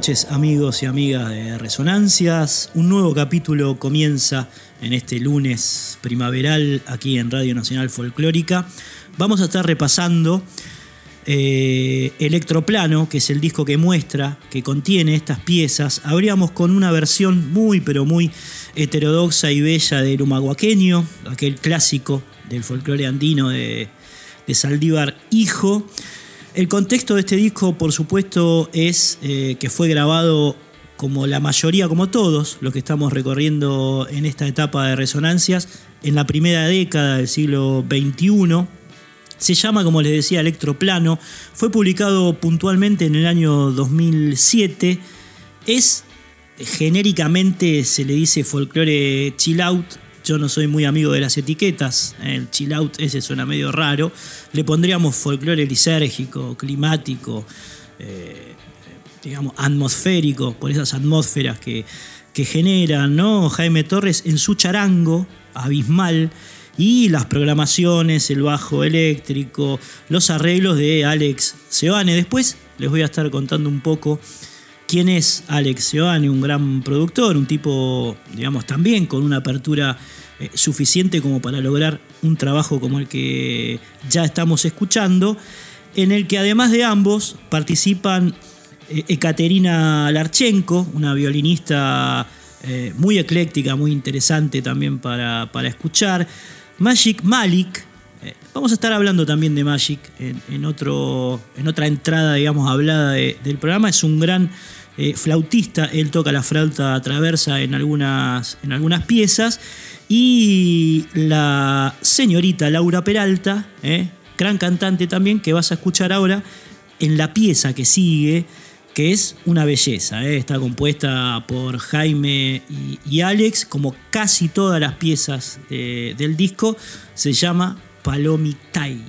Noches amigos y amigas de Resonancias. Un nuevo capítulo comienza en este lunes primaveral aquí en Radio Nacional Folclórica. Vamos a estar repasando eh, Electroplano, que es el disco que muestra, que contiene estas piezas. Abríamos con una versión muy pero muy heterodoxa y bella del humaguaqueño, aquel clásico del folclore andino de, de Saldívar Hijo. El contexto de este disco, por supuesto, es eh, que fue grabado como la mayoría, como todos los que estamos recorriendo en esta etapa de resonancias, en la primera década del siglo XXI. Se llama, como les decía, Electroplano. Fue publicado puntualmente en el año 2007. Es genéricamente, se le dice folklore chill out, yo no soy muy amigo de las etiquetas, el chill out ese suena medio raro, le pondríamos folclore lisérgico, climático, eh, digamos, atmosférico, por esas atmósferas que, que generan, ¿no? Jaime Torres en su charango abismal y las programaciones, el bajo eléctrico, los arreglos de Alex Seoane. Después les voy a estar contando un poco quién es Alex Seoane, un gran productor, un tipo, digamos, también con una apertura eh, suficiente como para lograr un trabajo como el que ya estamos escuchando, en el que además de ambos participan eh, Ekaterina Larchenko, una violinista eh, muy ecléctica, muy interesante también para, para escuchar, Magic Malik, vamos a estar hablando también de Magic en, otro, en otra entrada, digamos, hablada del programa. Es un gran flautista, él toca la flauta traversa en algunas, en algunas piezas. Y la señorita Laura Peralta, eh, gran cantante también, que vas a escuchar ahora en la pieza que sigue, que es una belleza. Está compuesta por Jaime y, Alex, como casi todas las piezas del disco, se llama Palomitai.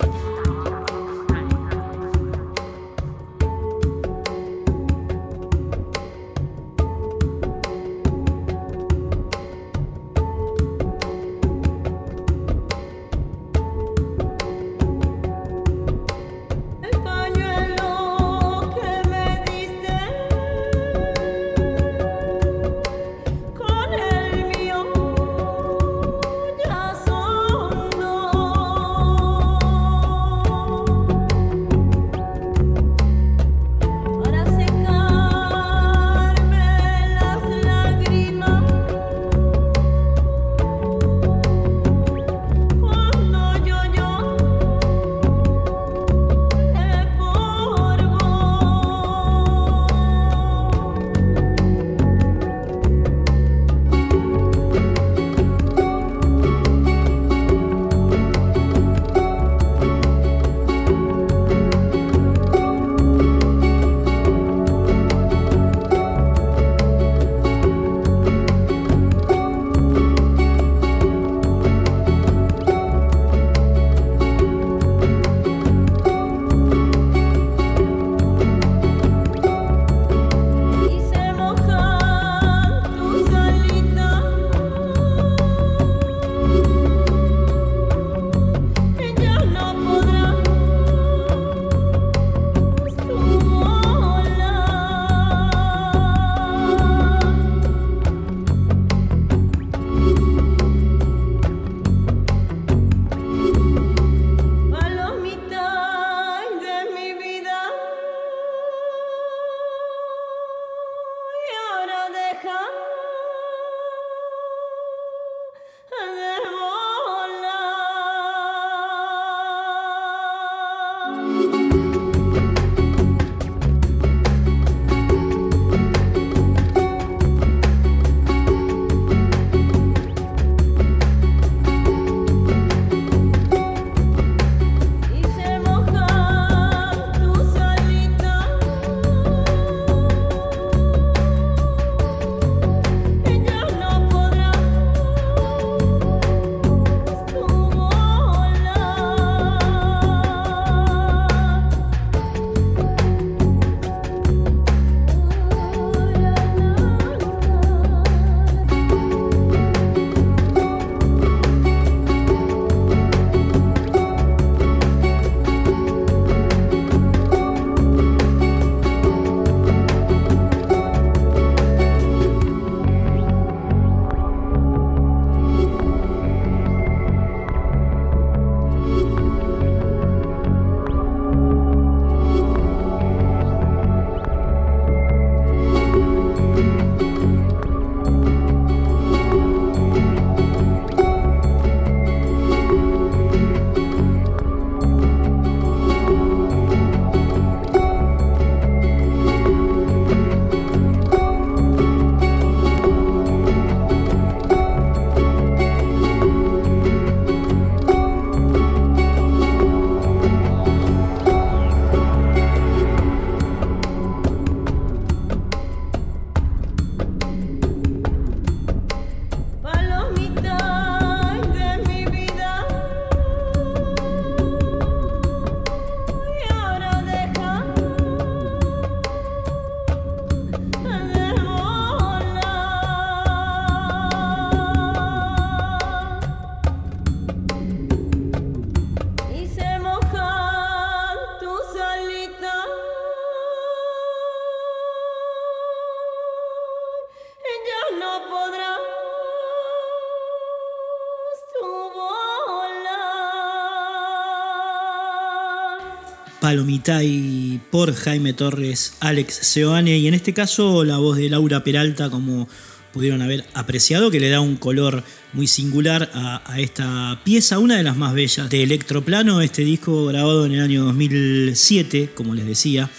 Palomitay por Jaime Torres, Alex Seoane y en este caso la voz de Laura Peralta como, pudieron haber apreciado, que le da un color muy singular a, esta pieza, una de las más bellas de Electroplano, este disco grabado en el año 2007, como les decía.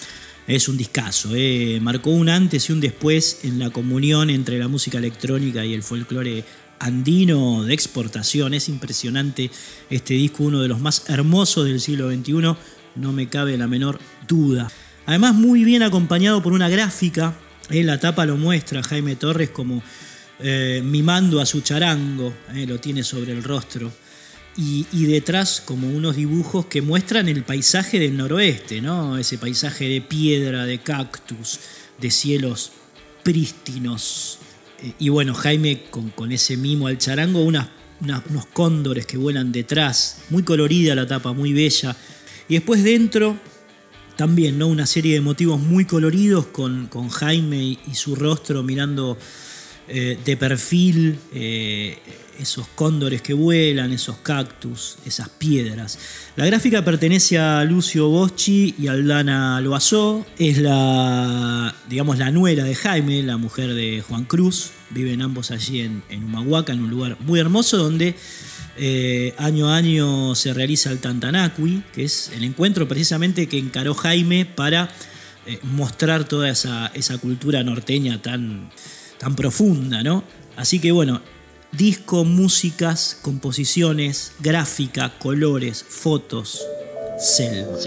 Es un discazo, eh. marcó un antes y un después en la comunión entre la música electrónica y el folclore andino de exportación. Es impresionante este disco, uno de los más hermosos del siglo XXI, no me cabe la menor duda. Además, muy bien acompañado por una gráfica. En la tapa lo muestra Jaime Torres como eh, mimando a su charango, eh, lo tiene sobre el rostro. Y, detrás como unos dibujos que muestran el paisaje del noroeste, ¿no? ese paisaje de piedra, de cactus, de cielos prístinos. Eh, y bueno, Jaime con, ese mimo al charango, unos cóndores que vuelan detrás, muy colorida la tapa, muy bella. Y después dentro también, ¿no? Una serie de motivos muy coloridos con, con Jaime y, su rostro mirando eh, de perfil, eh, esos cóndores que vuelan, esos cactus, esas piedras. La gráfica pertenece a Lucio Boschi y Aldana Loazó. Es la, digamos, la nuera de Jaime, la mujer de Juan Cruz. Viven ambos allí en, en Humahuaca, en un lugar muy hermoso donde eh, año a año se realiza el Tantanacui, que es el encuentro precisamente que encaró Jaime para eh, mostrar toda esa, cultura norteña tan, tan profunda, ¿no? Así que bueno, disco, músicas, composiciones, gráfica, colores, fotos, selva.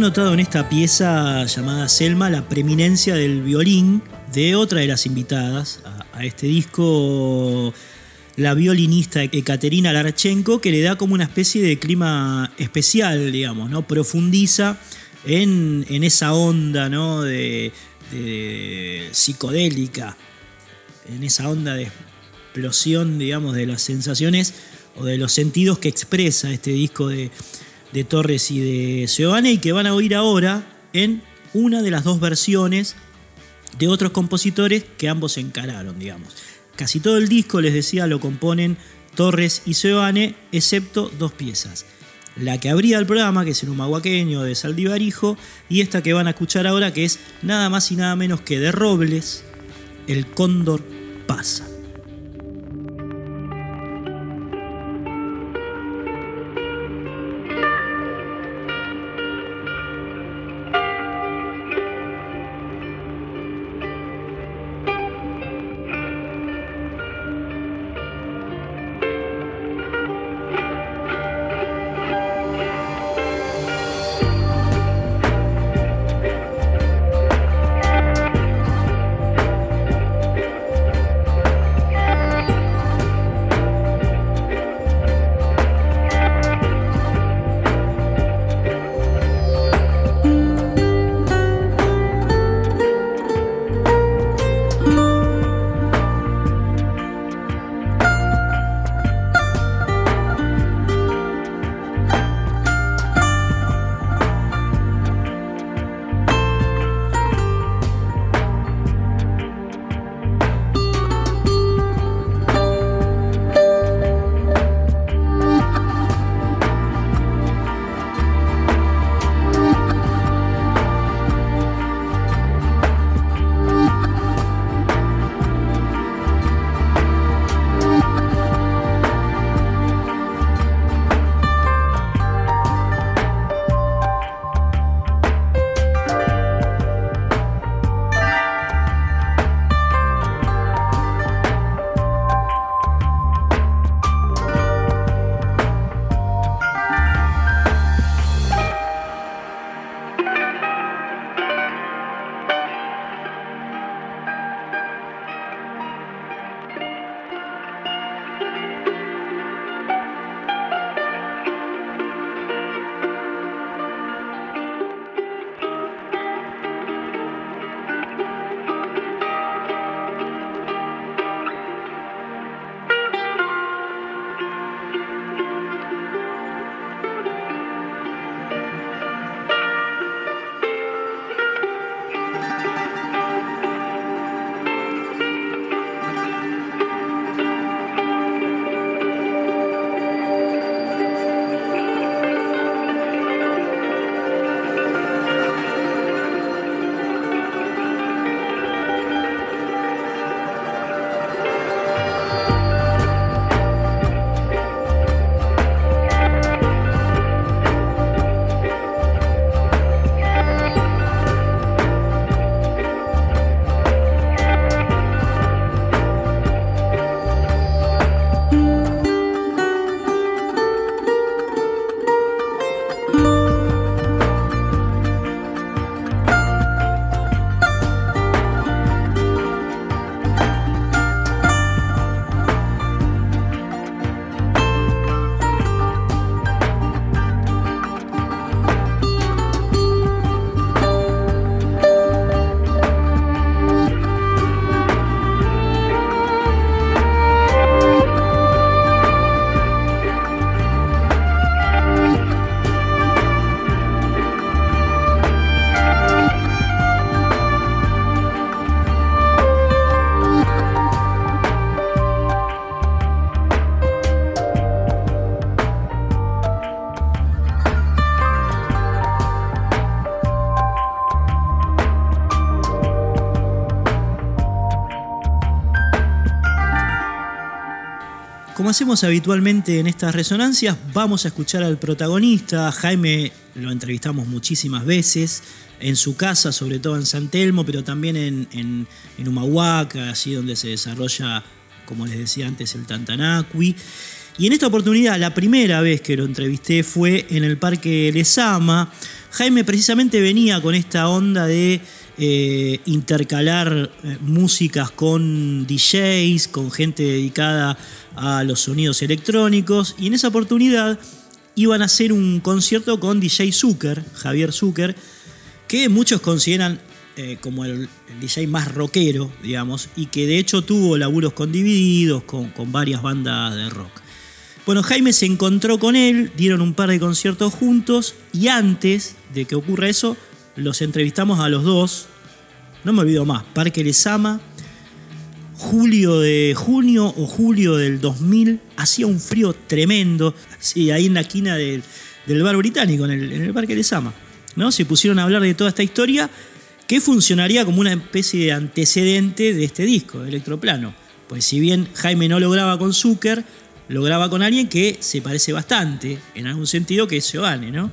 Notado en esta pieza llamada Selma la preeminencia del violín de otra de las invitadas a, este disco, la violinista Ekaterina Larchenko, que le da como una especie de clima especial, digamos, ¿no? Profundiza en, esa onda, ¿no? De, psicodélica, en esa onda de explosión, digamos, de las sensaciones o de los sentidos que expresa este disco de, de Torres y de Seoane y que van a oír ahora en una de las dos versiones de otros compositores que ambos encararon, digamos. Casi todo el disco, les decía, lo componen Torres y Seoane, excepto dos piezas. La que abría el programa, que es el humahuaqueño de Saldivarijo, y esta que van a escuchar ahora, que es nada más y nada menos que de Robles, El Cóndor pasa. Hacemos habitualmente en estas resonancias, vamos a escuchar al protagonista. Jaime lo entrevistamos muchísimas veces en su casa, sobre todo en San Telmo, pero también en, en, Humahuaca, así donde se desarrolla, como les decía antes, el Tantanacui. Y en esta oportunidad, la primera vez que lo entrevisté fue en el Parque Lesama, Jaime precisamente venía con esta onda de eh, intercalar eh, músicas con DJs, con gente dedicada a los sonidos electrónicos, y en esa oportunidad iban a hacer un concierto con DJ Zucker, Javier Zucker, que muchos consideran eh, como el, DJ más rockero, digamos, y que de hecho tuvo laburos con Divididos, con, con varias bandas de rock. Bueno, Jaime se encontró con él, dieron un par de conciertos juntos y antes de que ocurra eso, los entrevistamos a los dos. No me olvido más, Parque Lesama, julio de junio o julio del 2000, hacía un frío tremendo, sí, ahí en la esquina del, bar británico, en el, en el Parque Lesama. ¿no? Se pusieron a hablar de toda esta historia que funcionaría como una especie de antecedente de este disco, Electroplano. Pues si bien Jaime no lo graba con Zucker, lo graba con alguien que se parece bastante, en algún sentido, que es Giovanni, ¿no?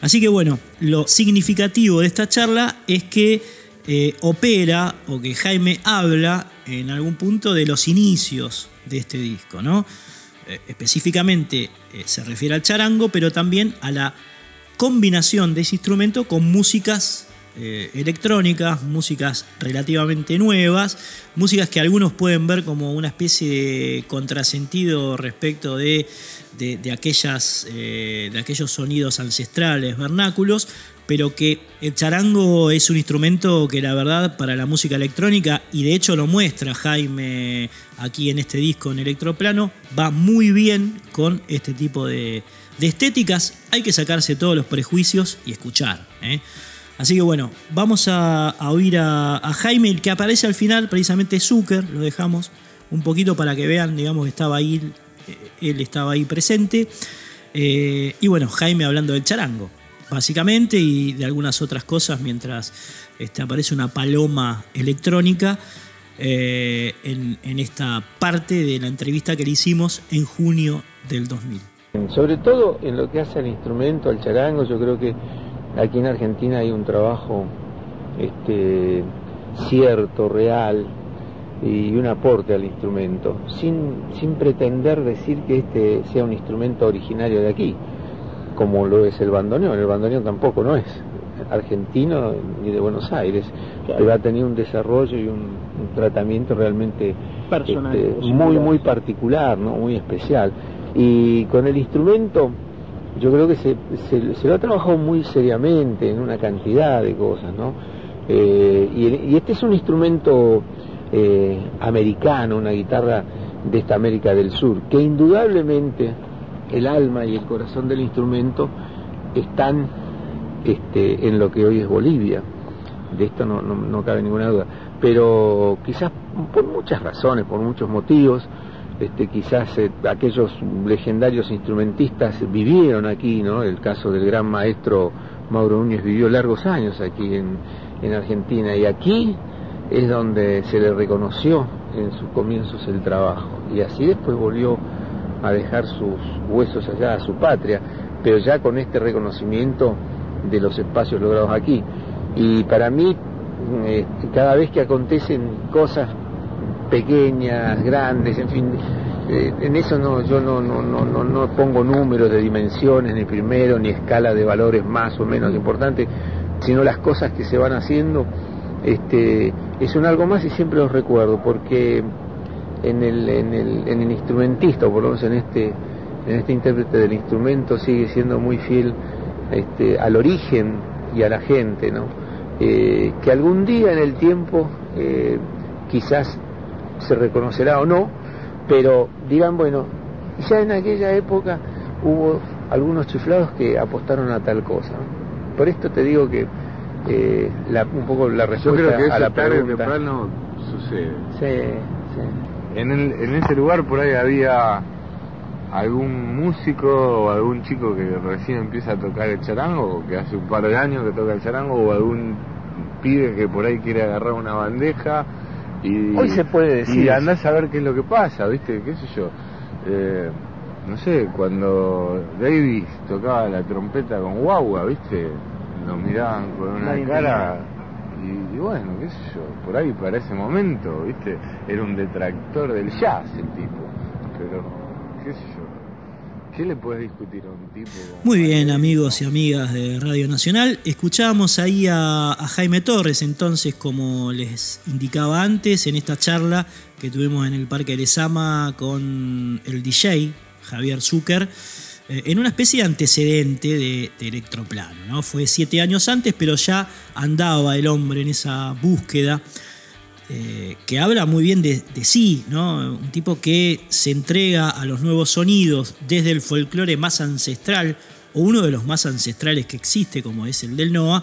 Así que bueno, lo significativo de esta charla es que eh, opera o que Jaime habla en algún punto de los inicios de este disco, ¿no? Eh, específicamente eh, se refiere al charango, pero también a la combinación de ese instrumento con músicas eh, electrónicas, músicas relativamente nuevas, músicas que algunos pueden ver como una especie de contrasentido respecto de, de, aquellas, eh, de aquellos sonidos ancestrales, vernáculos, pero que el charango es un instrumento que la verdad para la música electrónica, y de hecho lo muestra Jaime aquí en este disco en Electroplano, va muy bien con este tipo de, de estéticas. Hay que sacarse todos los prejuicios y escuchar. ¿eh? Así que bueno, vamos a, oír a, Jaime, el que aparece al final, precisamente Zucker, lo dejamos un poquito para que vean, digamos, que estaba ahí, eh, él estaba ahí presente. Eh, y bueno, Jaime hablando del charango, básicamente, y de algunas otras cosas, mientras este, aparece una paloma electrónica eh, en, en esta parte de la entrevista que le hicimos en junio del 2000. Sobre todo en lo que hace al instrumento, al charango, yo creo que Aquí en Argentina hay un trabajo este, cierto, real y un aporte al instrumento, sin, sin pretender decir que este sea un instrumento originario de aquí, como lo es el bandoneón. El bandoneón tampoco no es argentino ni de Buenos Aires, pero ha tenido un desarrollo y un, tratamiento realmente este, muy, muy particular, ¿no? muy especial. Y con el instrumento yo creo que se, se, lo ha trabajado muy seriamente en una cantidad de cosas, ¿no? Eh, y, este es un instrumento eh, americano, una guitarra de esta América del Sur, que indudablemente el alma y el corazón del instrumento están este, en lo que hoy es Bolivia. De esto no, no cabe ninguna duda. Pero quizás por muchas razones, por muchos motivos, este, quizás eh, aquellos legendarios instrumentistas vivieron aquí, ¿no? El caso del gran maestro Mauro Núñez vivió largos años aquí en, en Argentina y aquí es donde se le reconoció en sus comienzos el trabajo y así después volvió a dejar sus huesos allá a su patria, pero ya con este reconocimiento de los espacios logrados aquí. Y para mí, eh, cada vez que acontecen cosas pequeñas, grandes, en fin, eh, en eso no, yo no, no, no, no, pongo números de dimensiones, ni primero, ni escala de valores más o menos importantes, sino las cosas que se van haciendo, este, es un algo más y siempre los recuerdo, porque en el, en el, en el instrumentista, o por lo menos en este, en este intérprete del instrumento, sigue siendo muy fiel este, al origen y a la gente, ¿no? Eh, que algún día en el tiempo eh, quizás se reconocerá o no, pero digan, bueno, ya en aquella época hubo algunos chiflados que apostaron a tal cosa. Por esto te digo que eh, un poco la respuesta que a la pregunta... temprano sucede. Sí, sí. En, en ese lugar por ahí había algún músico o algún chico que recién empieza a tocar el charango, o que hace un par de años que toca el charango, o algún pibe que por ahí quiere agarrar una bandeja y, Hoy se puede decir. Y andás a ver qué es lo que pasa, ¿viste? ¿Qué sé yo? Eh, no sé, cuando Davis tocaba la trompeta con guagua, ¿viste? Lo miraban con una cara. Y, bueno, qué sé yo, por ahí para ese momento, ¿viste? Era un detractor del jazz el tipo. Pero, qué sé yo. ¿Qué le puedes discutir a un tipo? Muy bien, amigos y amigas de Radio Nacional. Escuchábamos ahí a, Jaime Torres, entonces, como les indicaba antes, en esta charla que tuvimos en el Parque Lezama con el DJ Javier Zucker, eh, en una especie de antecedente de, Electroplano. ¿no? Fue siete años antes, pero ya andaba el hombre en esa búsqueda eh, que habla muy bien de, sí. Un tipo que se entrega a los nuevos sonidos desde el folclore más ancestral, o uno de los más ancestrales que existe, como es el del Noah.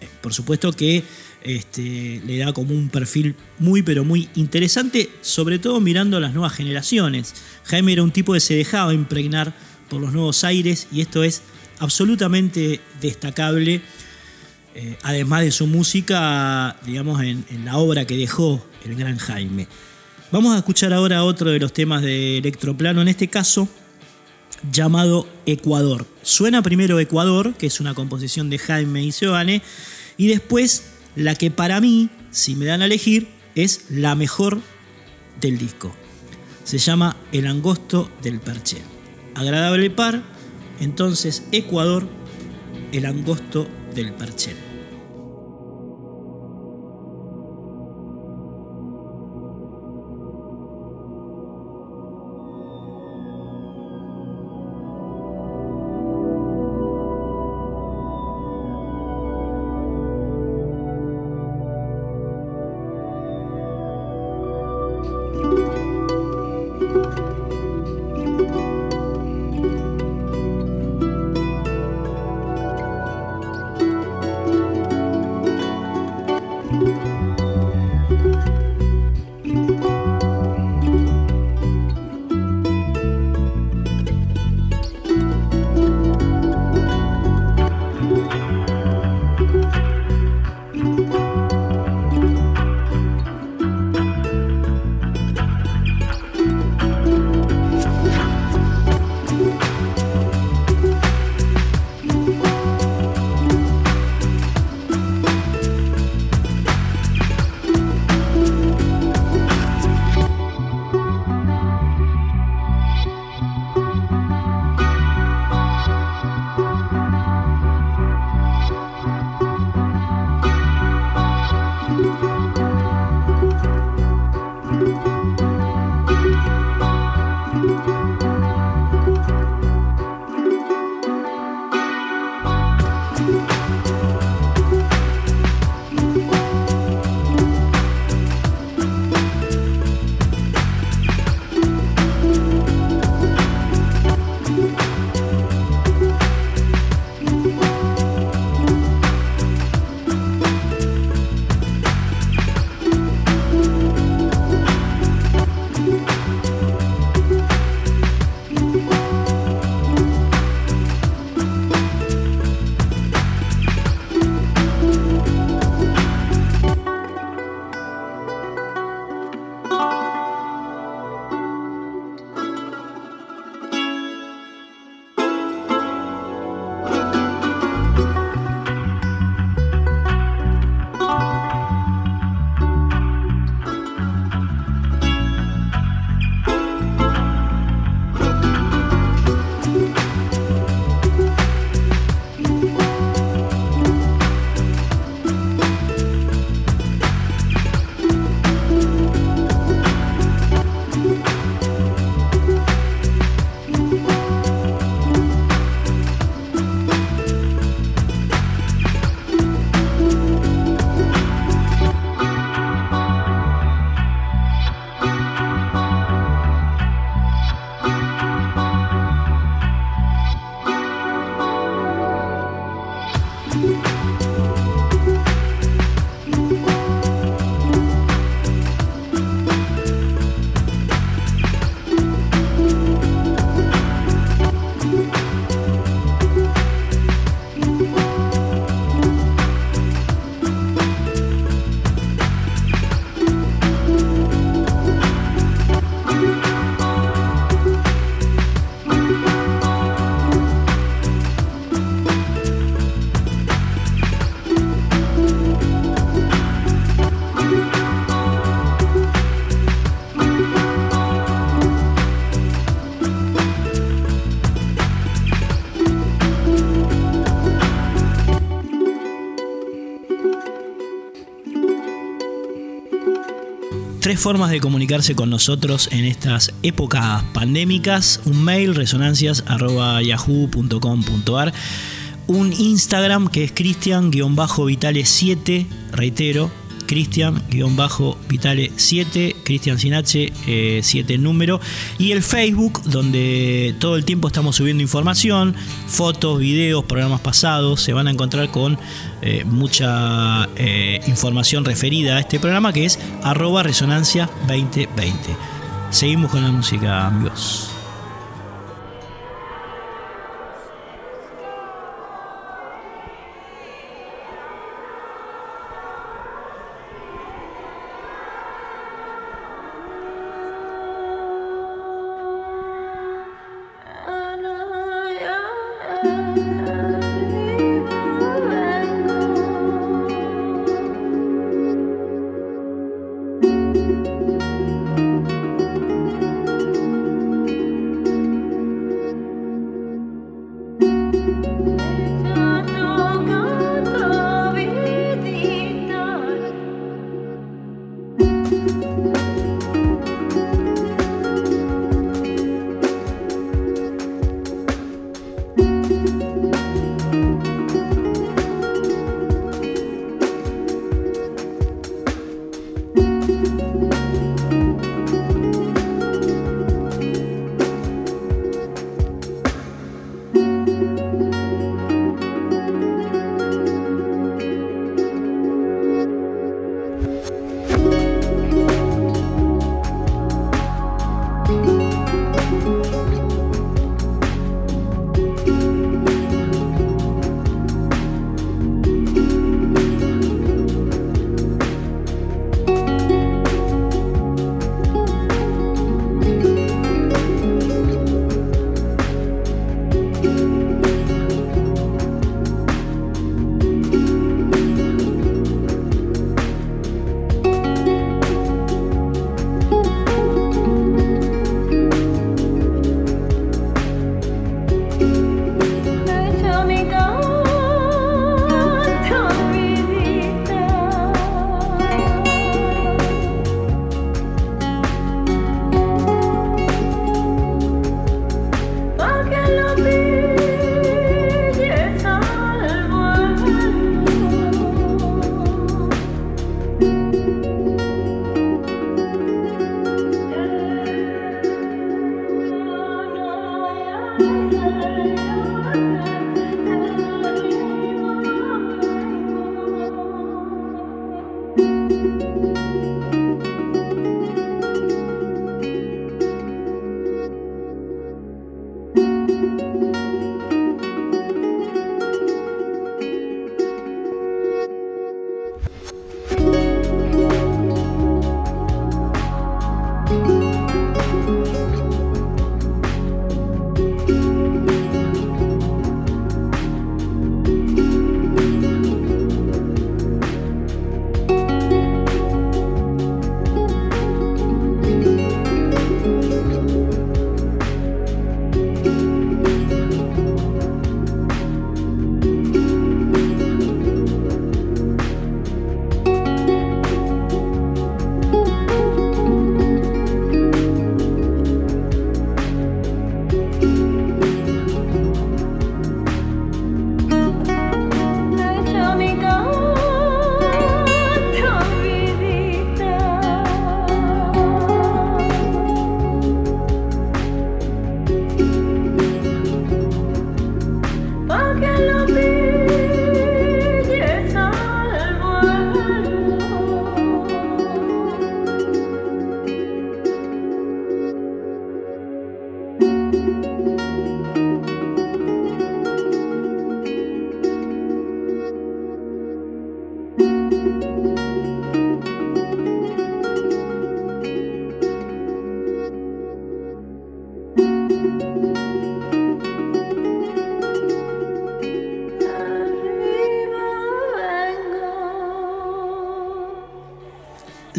Eh, por supuesto que este, le da como un perfil muy, pero muy interesante, sobre todo mirando a las nuevas generaciones. Jaime era un tipo que se dejaba impregnar por los nuevos aires y esto es absolutamente destacable eh, además de su música, digamos, en, la obra que dejó el gran Jaime. Vamos a escuchar ahora otro de los temas de Electroplano, en este caso llamado Ecuador. Suena primero Ecuador, que es una composición de Jaime y Giovanni, y después la que para mí, si me dan a elegir, es la mejor del disco. Se llama El angosto del Perché. Agradable par, entonces Ecuador, el angosto del Perché. tres formas de comunicarse con nosotros en estas épocas pandémicas. Un mail, resonancias.yahoo.com.ar. Un Instagram que es cristian-vitale7, reitero, Cristian-Vitale7, Cristian sin H, 7 eh, número, y el Facebook, donde todo el tiempo estamos subiendo información, fotos, videos, programas pasados, se van a encontrar con eh, mucha eh, información referida a este programa que es arroba resonancia 2020. Seguimos con la música, amigos. Música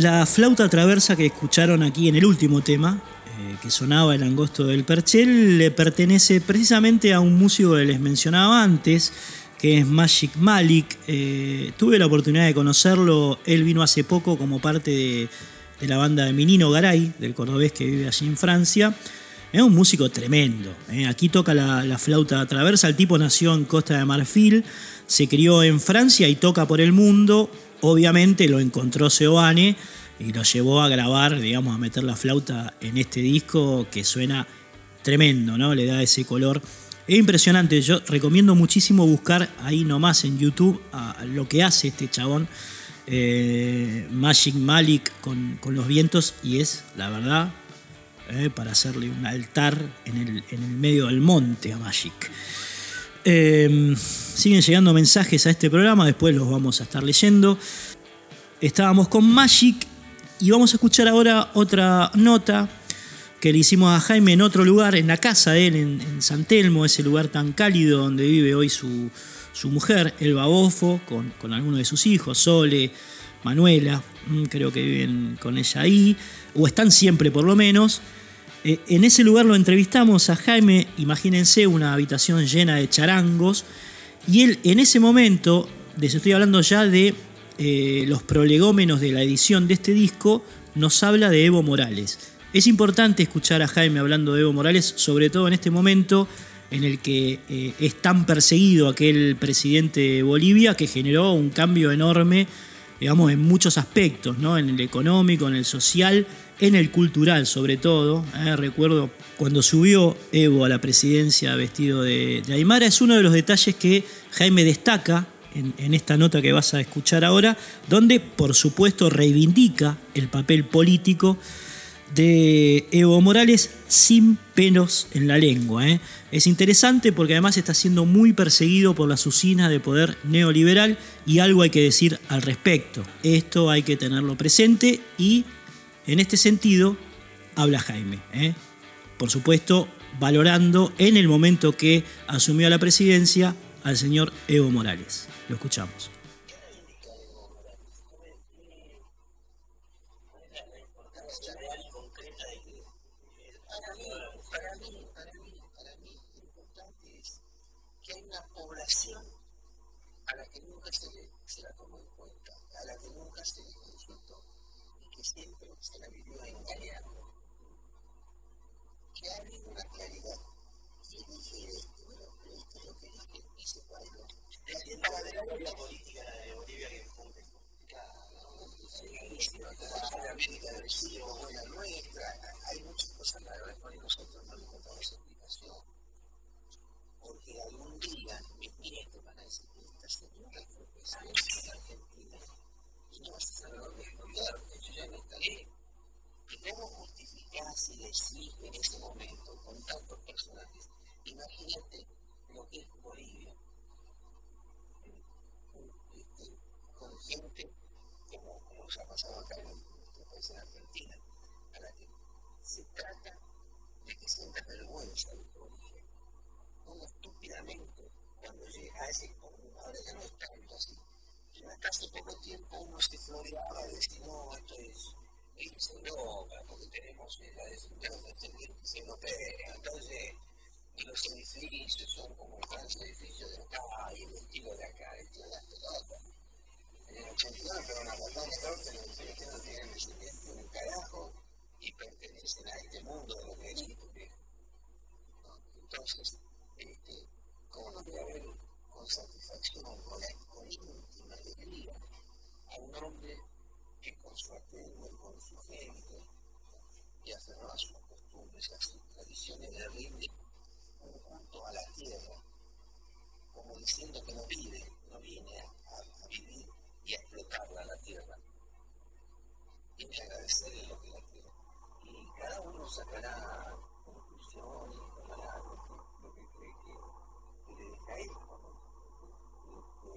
La flauta traversa que escucharon aquí en el último tema, eh, que sonaba el angosto del Perchel, le pertenece precisamente a un músico que les mencionaba antes, que es Magic Malik. Eh, tuve la oportunidad de conocerlo, él vino hace poco como parte de la banda de Minino Garay, del cordobés que vive allí en Francia. Es un músico tremendo. ¿eh? Aquí toca la, la, flauta traversa. El tipo nació en Costa de Marfil, se crió en Francia y toca por el mundo. Obviamente lo encontró Seoane y lo llevó a grabar, digamos, a meter la flauta en este disco que suena tremendo, ¿no? Le da ese color. Es impresionante. Yo recomiendo muchísimo buscar ahí nomás en YouTube lo que hace este chabón. Eh, Magic Malik con, con los vientos y es, la verdad, eh, para hacerle un altar en el, en el, medio del monte a Magic. Eh, siguen llegando mensajes a este programa, después los vamos a estar leyendo. Estábamos con Magic y vamos a escuchar ahora otra nota que le hicimos a Jaime en otro lugar, en la casa de él, en, San Telmo, ese lugar tan cálido donde vive hoy su, su mujer, Elba Bofo, con, con algunos de sus hijos, Sole, Manuela, creo que viven con ella ahí, o están siempre por lo menos. Eh, en ese lugar lo entrevistamos a Jaime, imagínense una habitación llena de charangos, y él en ese momento, les estoy hablando ya de eh, los prolegómenos de la edición de este disco, nos habla de Evo Morales. Es importante escuchar a Jaime hablando de Evo Morales, sobre todo en este momento en el que eh, es tan perseguido aquel presidente de Bolivia que generó un cambio enorme, digamos, en muchos aspectos, ¿no? En el económico, en el social, en el cultural sobre todo. ¿eh? Recuerdo cuando subió Evo a la presidencia vestido de, de Aymara, es uno de los detalles que Jaime destaca en, esta nota que vas a escuchar ahora, donde por supuesto reivindica el papel político de Evo Morales sin pelos en la lengua. ¿eh? Es interesante porque además está siendo muy perseguido por las usinas de poder neoliberal y algo hay que decir al respecto. Esto hay que tenerlo presente y en este sentido habla Jaime. ¿eh? Por supuesto, valorando en el momento que asumió la presidencia al señor Evo Morales. Lo escuchamos. la política de Bolivia que cumple. América del Sur, buena nuestra, hay muchas cosas la verdad que nosotros no le encontramos explicación. Porque algún día mis nietos van a decir que esta señora presidenta de Argentina y no saber dónde porque yo ya no estaré. ¿Y cómo justificás y decís en ese momento con tantos personajes? Imagínate lo que es Bolivia con gente como, como se ha pasado acá en nuestro país, en Argentina, a la que se trata de que sienta vergüenza de tu origen. Estúpidamente, cuando llega a ese, ahora ya no es tanto así, hace poco tiempo uno se floreaba de decir, no, esto es es Europa, porque tenemos la descendencia europea, entonces, y los edificios son como los edificios de acá, y el estilo de acá, el estilo de las pelotas en el 89, pero una verdad norte, los que no tienen nacimiento un carajo y pertenecen a este mundo de lo que es porque, ¿no? Entonces, este, ¿cómo no voy a ver con satisfacción, con, con íntima alegría, a un hombre que con su atuendo y con su gente y aferrado a sus costumbres y a sus tradiciones le rinde un culto a la tierra, como diciendo que no vive, no viene a, a, a vivir y a explotarla a la tierra. Y me agradecerle lo que la tierra. Y cada uno sacará conclusiones y tomará lo que, lo que cree que, que le deja ir. Este,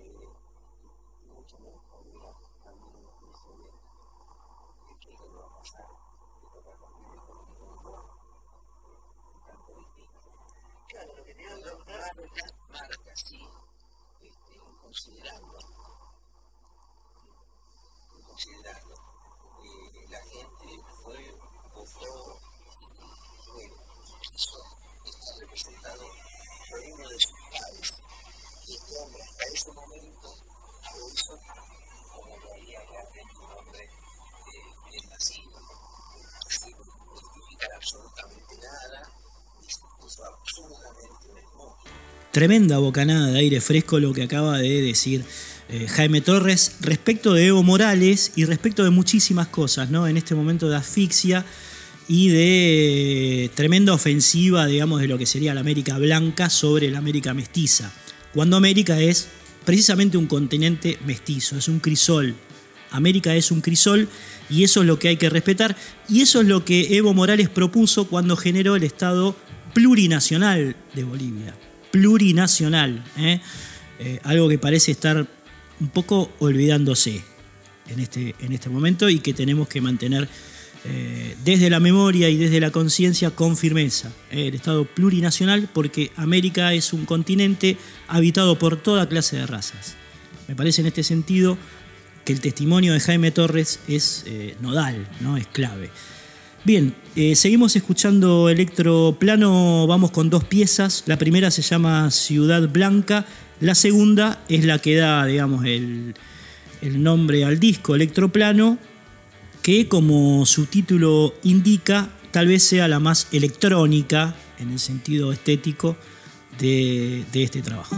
y mucho menos podría también incluso de, de qué es lo que va a pasar, que toca convivir con el mundo tanto distinto. Claro, lo que te digo, marca, marca, sí, este, considerando considerarlo. Eh, la gente fue, votó, fue, quiso estar representado por uno de sus padres. Y este hombre hasta ese momento lo hizo como lo haría realmente un hombre eh, bien nacido. Tremenda bocanada de aire fresco lo que acaba de decir eh, Jaime Torres respecto de Evo Morales y respecto de muchísimas cosas, ¿no? En este momento de asfixia y de tremenda ofensiva, digamos, de lo que sería la América blanca sobre la América mestiza. Cuando América es precisamente un continente mestizo, es un crisol. América es un crisol y eso es lo que hay que respetar y eso es lo que Evo Morales propuso cuando generó el Estado plurinacional de Bolivia. Plurinacional, ¿eh? Eh, algo que parece estar un poco olvidándose en este, en este momento y que tenemos que mantener eh, desde la memoria y desde la conciencia con firmeza. El Estado plurinacional porque América es un continente habitado por toda clase de razas. Me parece en este sentido que el testimonio de Jaime Torres es nodal, ¿no? es clave. Bien, seguimos escuchando Electroplano, vamos con dos piezas. La primera se llama Ciudad Blanca la segunda es la que da, digamos, el, nombre al disco, Electroplano, que como su título indica, tal vez sea la más electrónica en el sentido estético de este trabajo.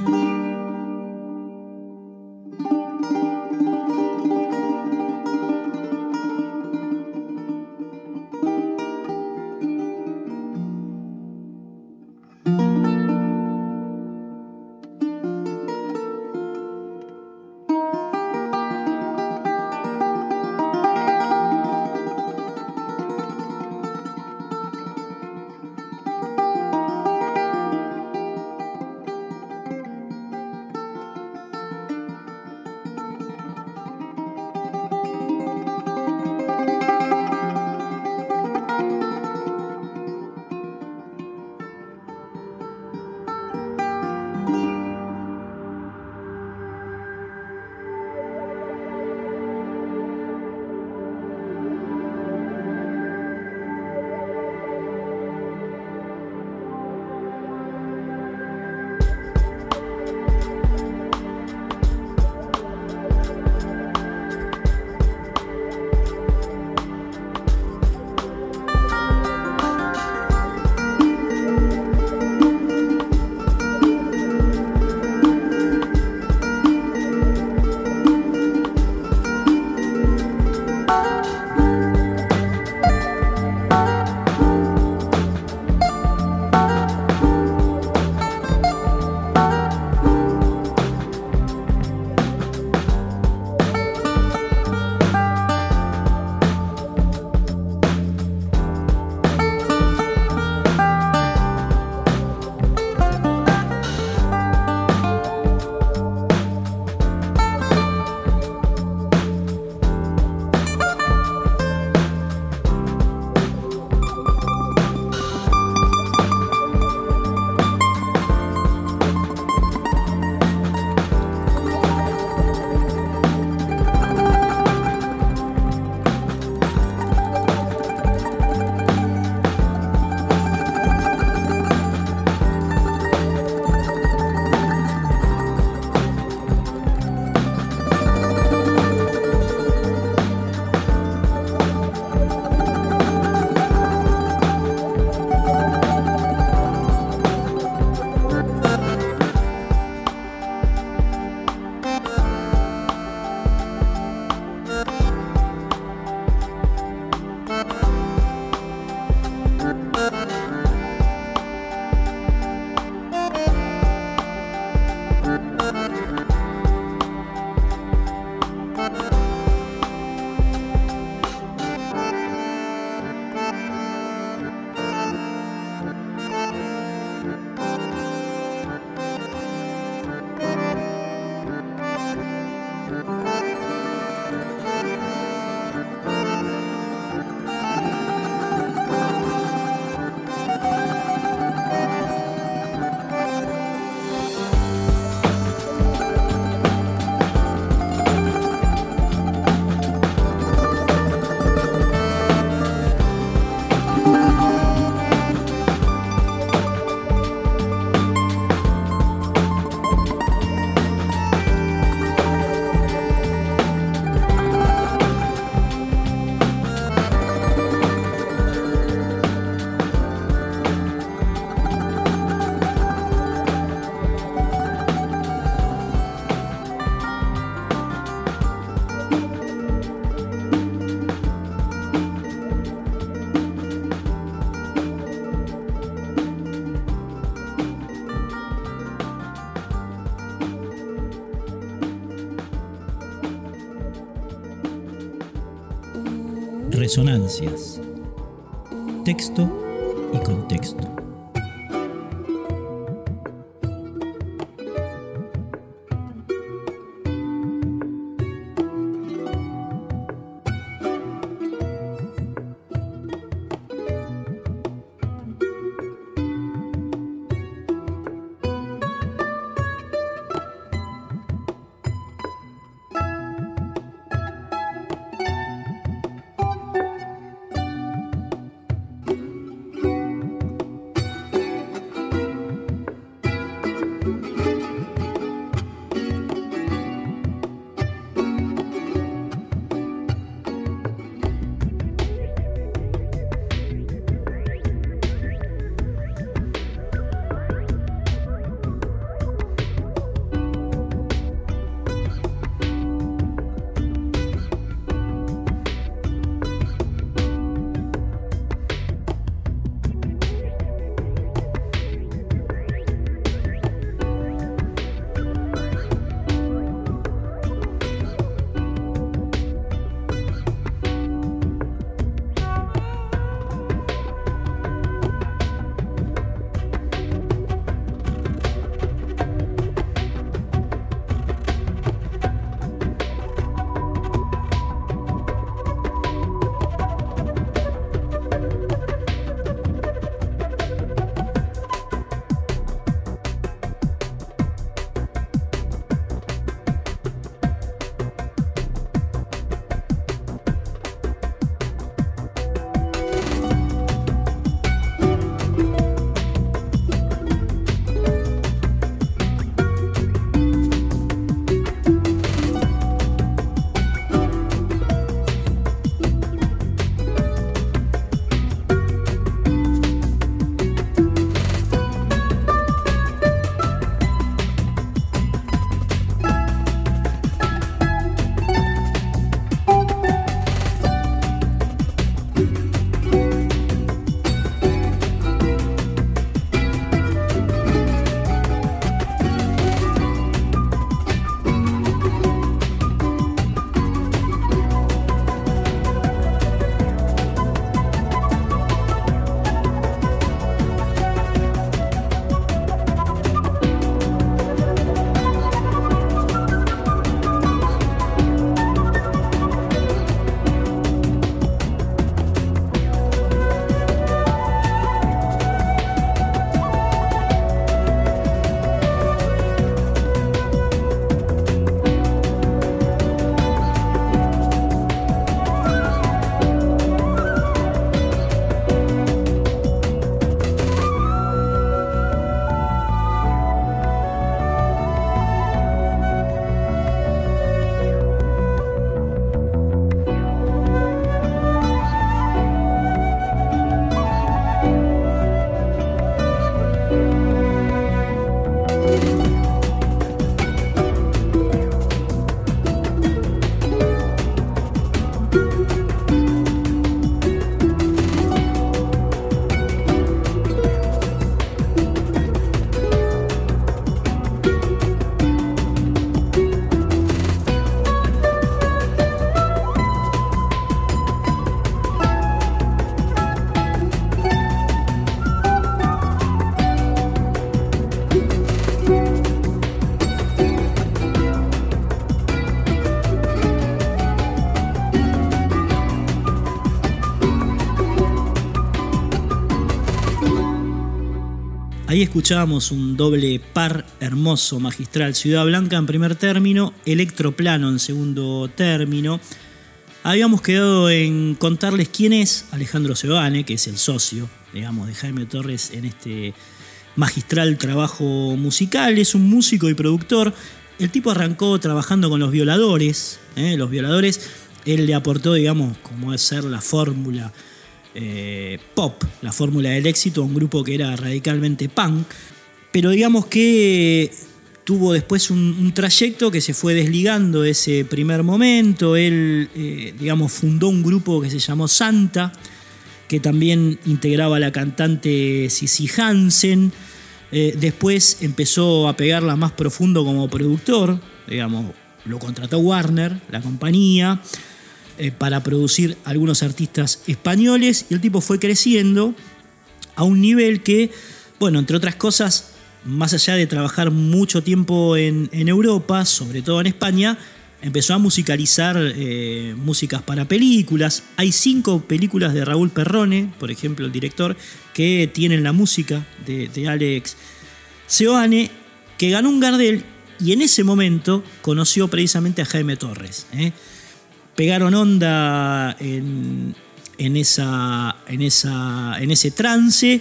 Resonancias. Texto y contexto. Ahí escuchábamos un doble par hermoso, magistral. Ciudad Blanca en primer término, Electroplano en segundo término. Habíamos quedado en contarles quién es Alejandro Sebane, que es el socio, digamos, de Jaime Torres en este magistral trabajo musical. Es un músico y productor. El tipo arrancó trabajando con los violadores. ¿eh? Los violadores, él le aportó, digamos, como es ser la fórmula eh, pop, la fórmula del éxito, un grupo que era radicalmente punk, pero digamos que tuvo después un, trayecto que se fue desligando de ese primer momento, él, eh, digamos, fundó un grupo que se llamó Santa, que también integraba a la cantante Sissy Hansen, eh, después empezó a pegarla más profundo como productor, digamos, lo contrató Warner, la compañía, eh, para producir algunos artistas españoles y el tipo fue creciendo a un nivel que, bueno, entre otras cosas, más allá de trabajar mucho tiempo en, Europa, sobre todo en España, empezó a musicalizar eh, músicas para películas. Hay cinco películas de Raúl Perrone, por ejemplo, el director, que tienen la música de, de Alex Seoane, que ganó un Gardel y en ese momento conoció precisamente a Jaime Torres. ¿eh? Pegaron onda en, en, esa, en, esa, en ese trance.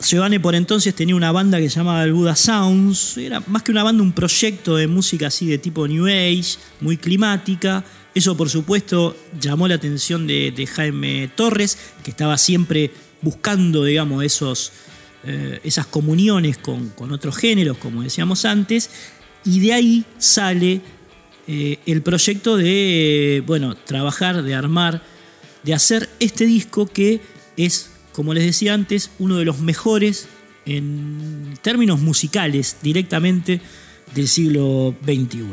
Giovanni por entonces tenía una banda que se llamaba el Buddha Sounds. Era más que una banda, un proyecto de música así de tipo New Age, muy climática. Eso, por supuesto, llamó la atención de, Jaime Torres, que estaba siempre buscando, digamos, esos, eh, esas comuniones con, con, otros géneros, como decíamos antes. Y de ahí sale eh, el proyecto de, bueno, trabajar, de armar, de hacer este disco que es como les decía antes, uno de los mejores en términos musicales directamente del siglo XXI.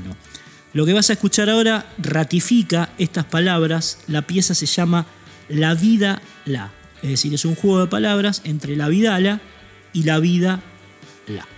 Lo que vas a escuchar ahora ratifica estas palabras. La pieza se llama La vida la. Es decir, es un juego de palabras entre la vidala y la vida la.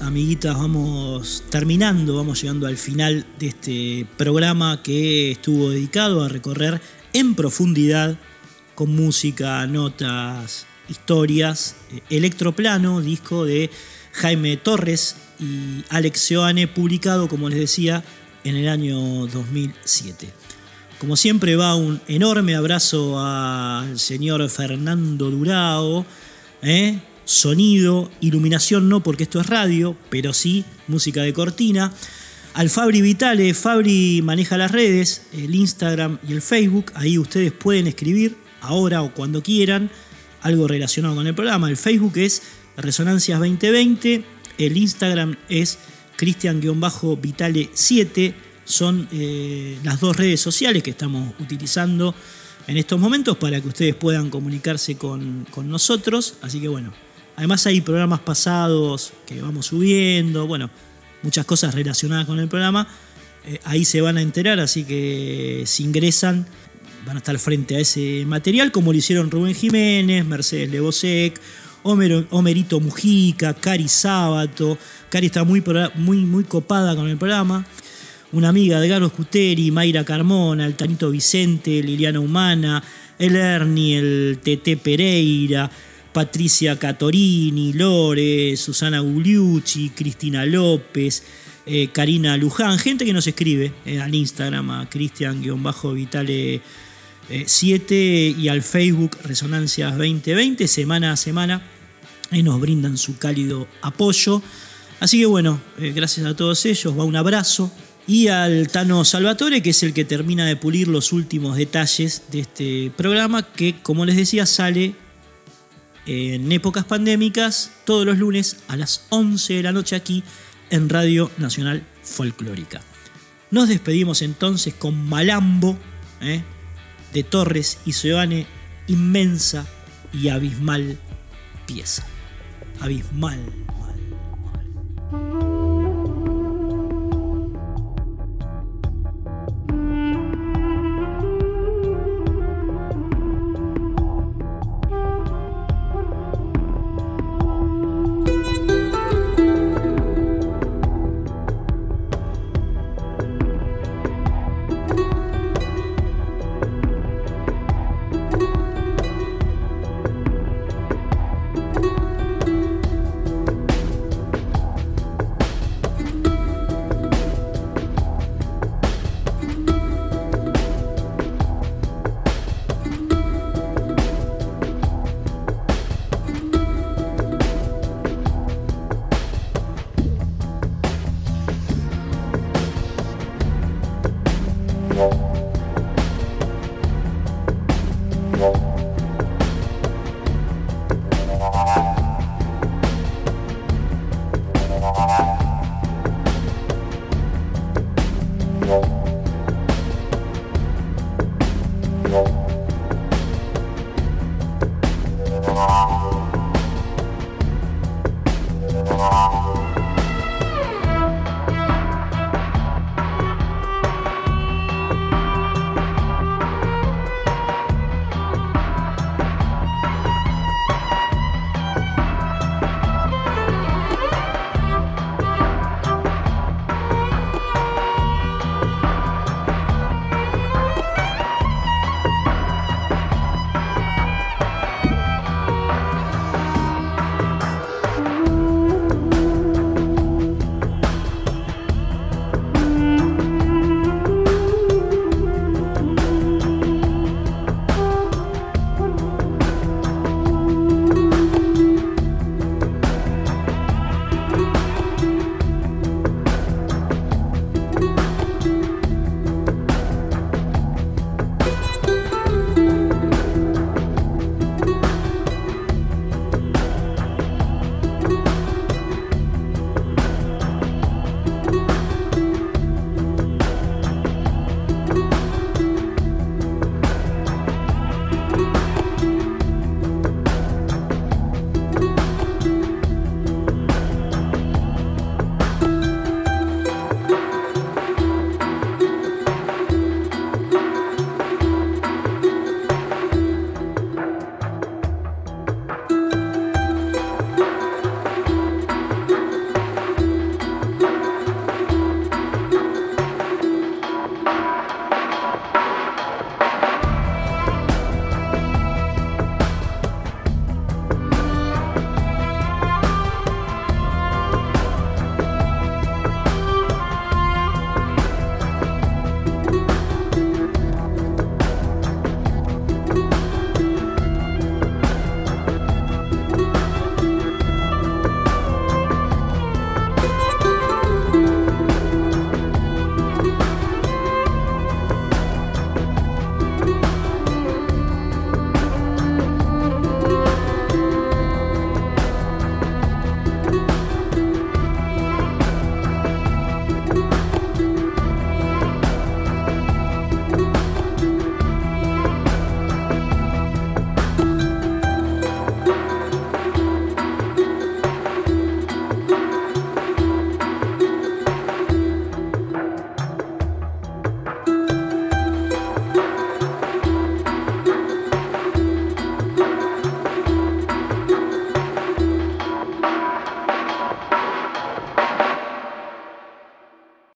Amiguitas, vamos terminando, vamos llegando al final de este programa que estuvo dedicado a recorrer en profundidad con música, notas, historias, eh, Electroplano, disco de Jaime Torres y Alex Seoane, publicado, como les decía, en el año 2007. Como siempre va un enorme abrazo al señor Fernando Durao, ¿eh? Sonido, iluminación no porque esto es radio, pero sí música de cortina. Al Fabri Vitale, Fabri maneja las redes, el Instagram y el Facebook, ahí ustedes pueden escribir ahora o cuando quieran algo relacionado con el programa. El Facebook es Resonancias 2020, el Instagram es Cristian-Vitale7, son eh, las dos redes sociales que estamos utilizando en estos momentos para que ustedes puedan comunicarse con, con nosotros. Así que bueno, Además hay programas pasados que vamos subiendo, bueno, muchas cosas relacionadas con el programa. Eh, ahí se van a enterar, así que si ingresan van a estar frente a ese material, como lo hicieron Rubén Jiménez, Mercedes Lebosec, Homerito Mujica, Cari Sábato. Cari está muy, muy, muy copada con el programa. Una amiga de Carlos Cuteri, Mayra Carmona, el Tanito Vicente, Liliana Humana, el Ernie, el TT Pereira, Patricia Catorini, Lore, Susana Gugliucci, Cristina López, eh, Karina Luján, gente que nos escribe eh, al Instagram a Cristian-Vitale7 eh, y al Facebook Resonancias 2020, semana a semana, nos brindan su cálido apoyo. Así que bueno, gracias a todos ellos, va un abrazo. Y al Tano Salvatore, que es el que termina de pulir los últimos detalles de este programa, que como les decía sale en épocas pandémicas, todos los lunes a las 11 de la noche aquí en Radio Nacional Folclórica. Nos despedimos entonces con Malambo ¿eh? de Torres y Seoane, inmensa y abismal pieza. Abismal.